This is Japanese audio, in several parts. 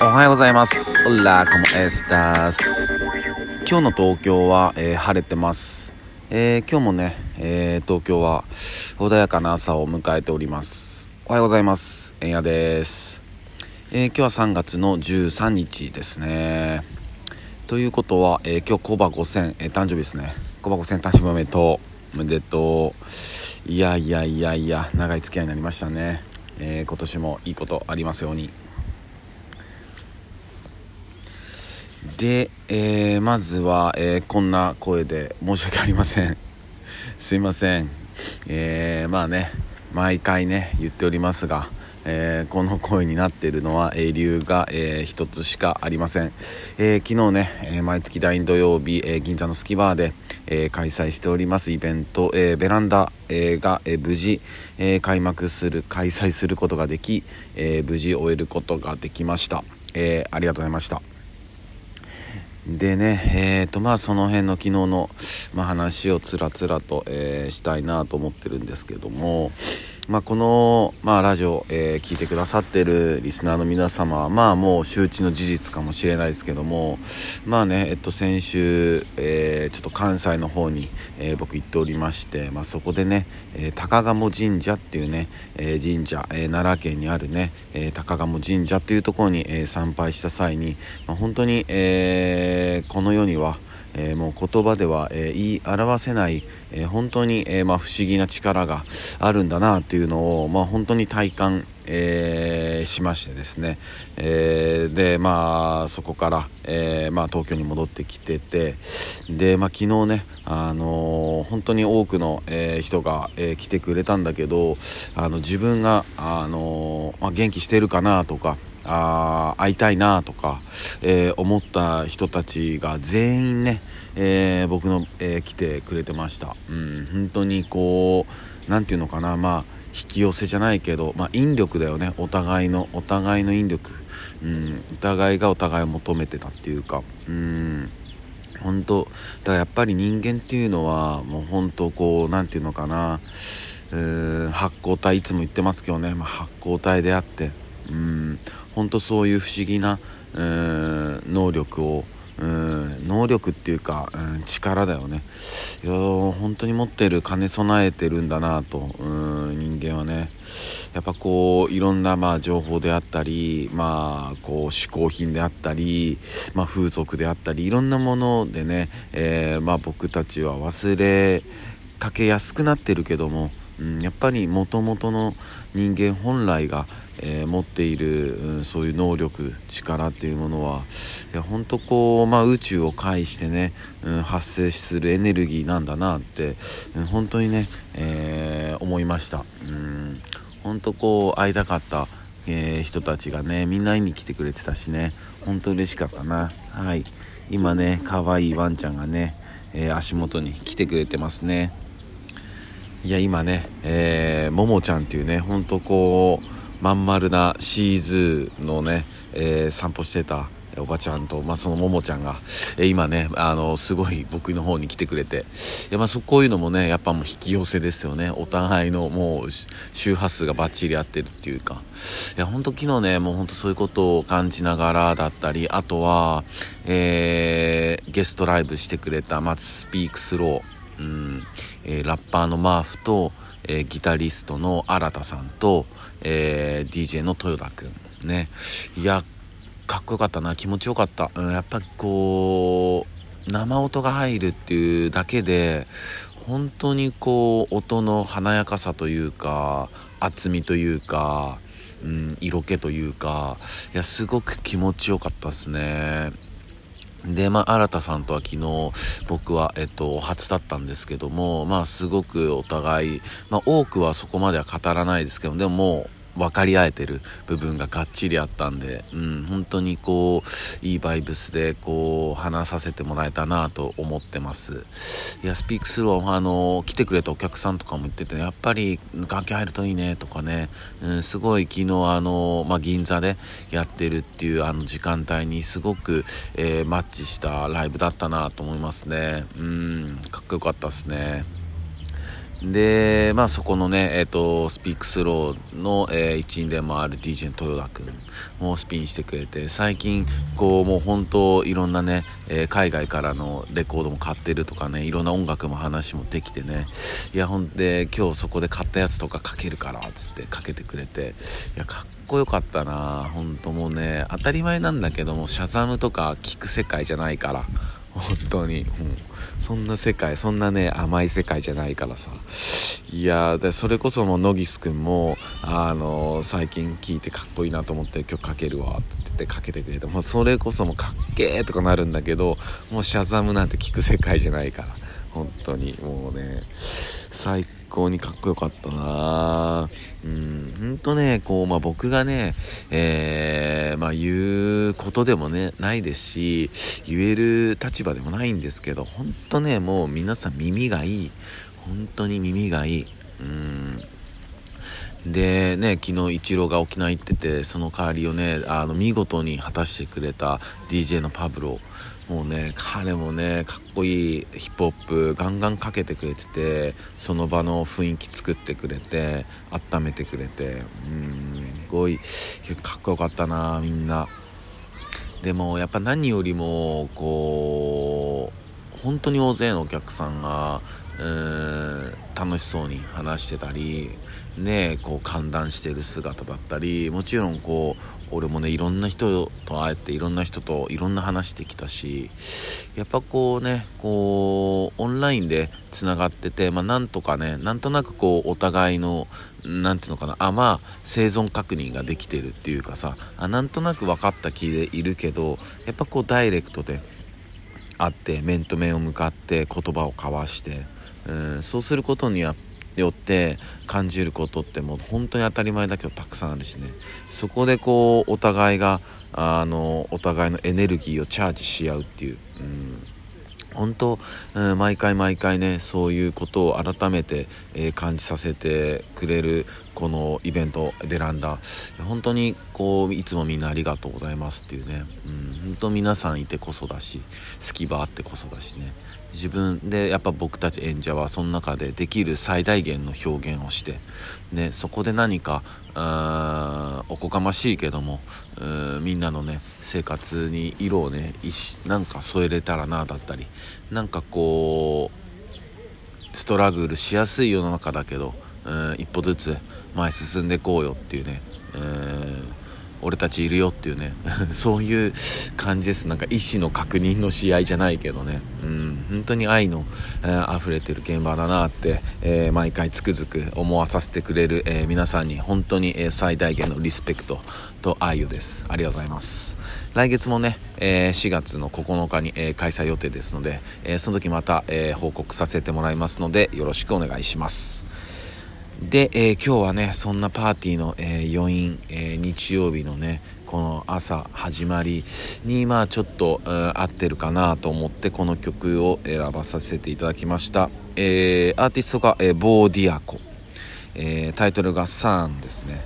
おはようございます。オラコモエスタス。今日の東京は、えー晴れてます。えー今日もね、えー東京は穏やかな朝を迎えております。おはようございます。えんやです。えー今日は3月の13日ですね。ということは、えー今日コバ5000、えー誕生日ですね。コバ5000誕生日おめでとう。おめでとう。いやいやいやいや、長い付き合いになりましたね。えー今年もいいことありますように。で、えーまずは、えーこんな声で申し訳ありません。すいません。えーまあね毎回ね言っておりますが、えこの声になっているのは、えー理由が、えーつしかありません、え昨日ね、え毎月第2土曜日、え銀座のスキバーで、え開催しておりますイベント、えーベランダ、えが、え無事、えー開幕する開催することができ、え無事終えることができました、えありがとうございました。でねえーとまあその辺の昨日の、まあ、話をつらつらと、えーしたいなと思ってるんですけども、まあ、この、まあ、ラジオ、えー聞いてくださってるリスナーの皆様はまあもう周知の事実かもしれないですけどもまあねえっと先週、えーちょっと関西の方に、えー僕行っておりまして、まあ、そこでね、えー高鴨神社っていうね、え神社、え奈良県にあるね、えー高鴨神社っていうところに、え参拝した際に、まあ、本当に、えこの世には、えーもう言葉では、えー言い表せない、えー本当に、えーまあ、不思議な力があるんだなっていうのを、まあ、本当に体感、えーしましてですね、えーでまあそこから、えーまあ、東京に戻ってきててで、まあ、昨日ね、あのー本当に多くの、えー人が、えー来てくれたんだけどあの自分が、あのーまあ、元気してるかなとかあ会いたいなとか、えー思った人たちが全員ね、えー僕の、えー来てくれてました、うん、本当にこう何て言うのかなまあ引き寄せじゃないけど、まあ、引力だよね。お互いのお互いの引力、うん、お互いがお互いを求めてたっていうか。うん本当だからやっぱり人間っていうのはもう本当こう何て言うのかなうん発光体いつも言ってますけどね、まあ、発光体であって。うん本当そういう不思議なうーん能力をうん能力っていうか、うん、力だよね。いや本当に持ってる兼ね備えてるんだなとうん人間はね。やっぱこういろんなまあ情報であったりまあこう嗜好品であったり、まあ、風俗であったりいろんなものでね、えーまあ、僕たちは忘れかけやすくなってるけども、うん、やっぱりもともとの人間本来が、えー持っている、うん、そういう能力力っていうものはいや本当こう、まあ、宇宙を介してね、うん、発生するエネルギーなんだなって、うん、本当にね、えー思いました。うん本当こう会いたかった、えー人たちがねみんな会いに来てくれてたしね本当嬉しかったな。はい。今ね可愛いワンちゃんがね、えー足元に来てくれてますね。いや今ね、えー、ももちゃんっていうねほんとこうまん丸なシーズーのね、えー散歩してたおばちゃんと、まあ、そのももちゃんが、えー今ねあのすごい僕の方に来てくれていや、まあ、そこういうのもねやっぱもう引き寄せですよね。お互いのもう周波数がバッチリ合ってるっていうか。いや本当昨日ねもう本当そういうことを感じながらだったりあとは、えーゲストライブしてくれた松スピークスロー。うん。えーラッパーのマーフと、えーギタリストの新田さんと、えー DJ の豊田くん。ね。いやかっこよかったな。気持ちよかった、うん、やっぱこう生音が入るっていうだけで本当にこう音の華やかさというか厚みというか、うん、色気というかいやすごく気持ちよかったですね。で、まあ、新田さんとは昨日、僕は、えっと、初だったんですけども、まあ、すごくお互い、まあ、多くはそこまでは語らないですけど、でももう、分かり合えてる部分ががっちりあったんで、うん、本当にこう、いいバイブスで、こう、話させてもらえたなと思ってます。いや、スピークスロー、あの、来てくれたお客さんとかも言ってて、やっぱり楽器入るといいねとかね、うん、すごい昨日、あの、まあ、銀座でやってるっていうあの時間帯にすごく、えーマッチしたライブだったなと思いますね。うん、かっこよかったですね。で、まあそこのね、えっ、ー、と、スピークスローの、えー、一員でもある DJ の豊田くんもスピンしてくれて、最近、こう、もう本当いろんなね、えー、海外からのレコードも買ってるとかね、いろんな音楽も話もできてね、いや、ほんで、今日そこで買ったやつとかかけるから、つってかけてくれて、いや、かっこよかったな本当もうね、当たり前なんだけども、シャザムとか聞く世界じゃないから、本当に、うん、そんな世界そんなね甘い世界じゃないからさ。いやでそれこそもう野岸君もあの最近聞いてかっこいいなと思って曲かけるわって言ってかけてくれてもうそれこそもうかっけーとかなるんだけどもうシャザムなんて聞く世界じゃないから。本当にもうね最高にかっこよかったな。うんほんとねこう、まあ、僕がね、えー、まあ、言うことでもねないですし言える立場でもないんですけど本当ねもう皆さん耳がいい。本当に耳がいい。うん。でね昨日イチローが沖縄行っててその代わりをねあの見事に果たしてくれた DJ のパブロ。もうね彼もねかっこいいヒップホップガンガンかけてくれててその場の雰囲気作ってくれて温めてくれてうんすごいかっこよかったなみんな。でもやっぱ何よりもこう本当に大勢のお客さんがうん楽しそうに話してたりねこう歓談してる姿だったりもちろんこう俺もねいろんな人と会えていろんな人といろんな話してきたしやっぱこうねこうオンラインでつながってて、まあ、なんとかねなんとなくこうお互いの何ていうのかなあまあ生存確認ができてるっていうかさあなんとなく分かった気でいるけどやっぱこうダイレクトで会って面と面を向かって言葉を交わしてうんそうすることによって感じることってもう本当に当たり前だけどたくさんあるしね。そこでこうお互いがあのお互いのエネルギーをチャージし合うっていう、うん、本当、うん、毎回毎回ねそういうことを改めて、えー、感じさせてくれるこのイベントベランダ。本当にこういつもみんなありがとうございますっていうね、うん、本当皆さんいてこそだし好き場あってこそだしね。自分でやっぱ僕たち演者はその中でできる最大限の表現をして、ね、そこで何かおこがましいけどもみんなのね生活に色をねなんか添えれたらなだったりなんかこうストラグルしやすい世の中だけど一歩ずつ前進んでいこうよっていうねう、俺たちいるよっていうね。そういう感じです。なんか意思の確認の試合じゃないけどね。うん。本当に愛の、えー、溢れてる現場だなって、えー、毎回つくづく思わさせてくれる、えー、皆さんに本当に、え最大限のリスペクトと愛をです。ありがとうございます。来月もね、え4月の9日に、え開催予定ですので、えその時また、え報告させてもらいますのでよろしくお願いします。で、えー、今日はねそんなパーティーの、えー、余韻、えー、日曜日のねこの朝始まりにまあちょっと、うん、合ってるかなと思ってこの曲を選ばさせていただきました、えー、アーティストが、えー、ボーディアコ、えー、タイトルが「サン」ですね。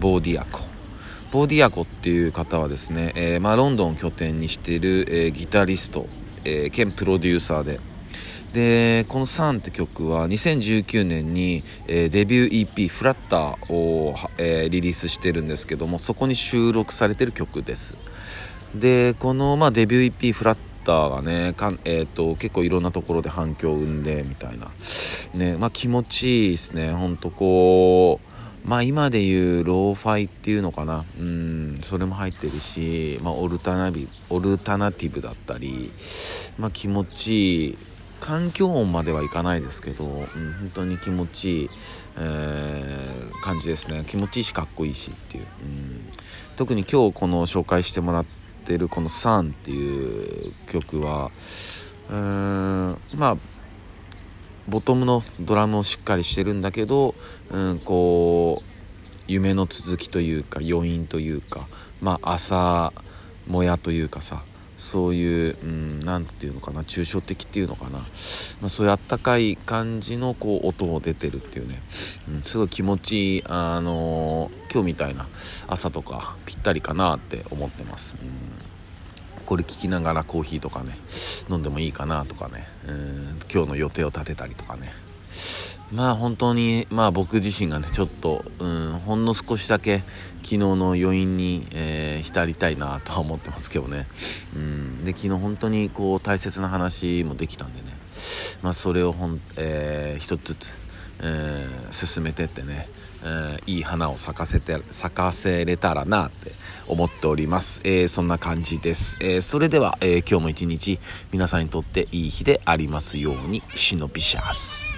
ボーディアコ。ボーディアコっていう方はですね、えーまあ、ロンドンを拠点にしている、えー、ギタリスト、えー、兼プロデューサーででこの「サン」って曲は2019年に、えー、デビュー EP「フラッターを」えー、リリースしてるんですけどもそこに収録されてる曲です。でこの、まあ、デビュー EP「フラッターがねかん、えーと、結構いろんなところで反響を生んでみたいな、ねまあ、気持ちいいですね。ほんとこうまあ今でいうローファイっていうのかな。うんそれも入ってるし、まあ、オルタナビオルタナティブだったり、まあ、気持ちいい環境音まではいかないですけど、うん、本当に気持ちいい、えー、感じですね。気持ちいいしかっこいいしっていう、うん、特に今日この紹介してもらってるこの「サン」っていう曲はうーんまあボトムのドラムをしっかりしてるんだけど、うん、こう夢の続きというか余韻というかまあ朝もやというかさそういう何、うん、て言うのかな抽象的っていうのかな、まあ、そういうあったかい感じのこう音も出てるっていうね、うん、すごい気持ちいい、あのー、今日みたいな朝とかぴったりかなって思ってます、うん、これ聞きながらコーヒーとかね飲んでもいいかなとかね、うん、今日の予定を立てたりとかね。まあ本当に、まあ僕自身がね、ちょっと、うん、ほんの少しだけ昨日の余韻に、えー、浸りたいなとは思ってますけどね。うん、で、昨日本当にこう大切な話もできたんでね、まあそれをほん、えー、一つずつ、えー、進めてってね、えー、いい花を咲かせて、咲かせれたらなって思っております。えー、そんな感じです。えー、それでは、え今日も一日皆さんにとっていい日でありますように、シノビシャス。